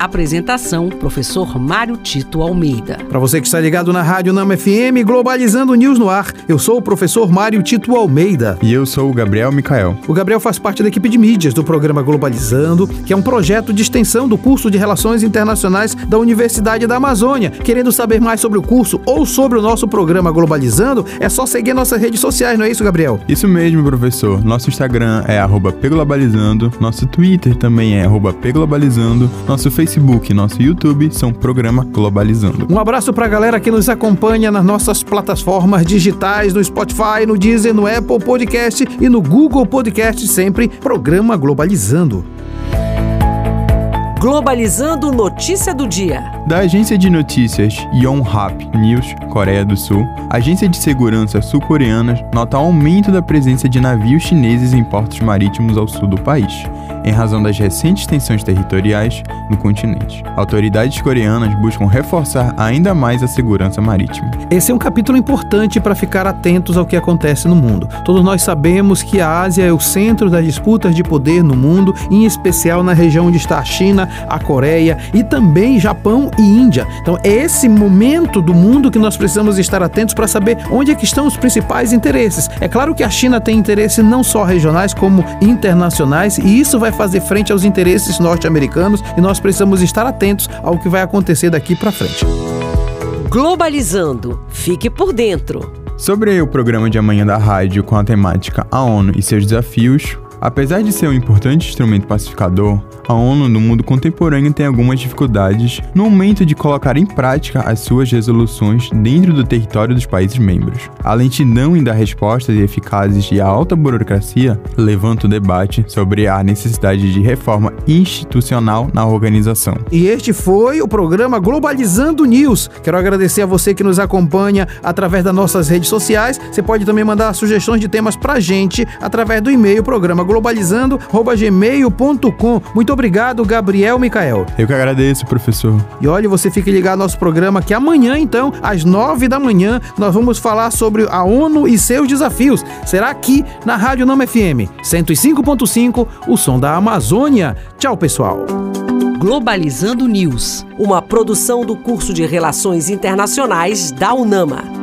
Apresentação: Professor Mário Tito Almeida. Para você que está ligado na Rádio Nama FM, Globalizando News no ar, eu sou o professor Mário Tito Almeida. E eu sou o Gabriel Micael. O Gabriel faz parte da equipe de mídias do programa Globalizando, que é um projeto de extensão do curso de Relações Internacionais da Universidade da Amazônia. Querendo saber mais sobre o curso ou sobre o nosso programa Globalizando, é só seguir nossas redes sociais, não é isso, Gabriel? Isso mesmo, professor. Nosso Instagram é pglobalizando, nosso Twitter também é pglobalizando, nosso Facebook Facebook e nosso YouTube são Programa Globalizando. Um abraço para a galera que nos acompanha nas nossas plataformas digitais, no Spotify, no Deezer, no Apple Podcast e no Google Podcast, sempre Programa Globalizando. Globalizando Notícia do Dia. Da agência de notícias Yonhap News, Coreia do Sul, a agência de segurança sul-coreana nota aumento da presença de navios chineses em portos marítimos ao sul do país em razão das recentes tensões territoriais no continente. Autoridades coreanas buscam reforçar ainda mais a segurança marítima. Esse é um capítulo importante para ficar atentos ao que acontece no mundo. Todos nós sabemos que a Ásia é o centro das disputas de poder no mundo, em especial na região onde está a China, a Coreia e também Japão e Índia. Então, é esse momento do mundo que nós precisamos estar atentos para saber onde é que estão os principais interesses. É claro que a China tem interesses não só regionais como internacionais e isso vai vai fazer frente aos interesses norte-americanos e nós precisamos estar atentos ao que vai acontecer daqui para frente. Globalizando. Fique por dentro. Sobre o programa de amanhã da rádio com a temática A ONU e seus desafios, apesar de ser um importante instrumento pacificador, a ONU no mundo contemporâneo tem algumas dificuldades no momento de colocar em prática as suas resoluções dentro do território dos países membros. A lentidão em dar respostas eficazes e a alta burocracia levanta o debate sobre a necessidade de reforma institucional na organização. E este foi o programa Globalizando News. Quero agradecer a você que nos acompanha através das nossas redes sociais. Você pode também mandar sugestões de temas pra gente através do e-mail programa globalizando@gmail.com. Muito obrigado, Gabriel Micael. Eu que agradeço, professor. E olha, você fique ligado ao nosso programa que amanhã, então, às nove da manhã, nós vamos falar sobre a ONU e seus desafios. Será aqui na Rádio Nama FM 105.5, o som da Amazônia. Tchau, pessoal. Globalizando News, uma produção do curso de Relações Internacionais da UNAMA.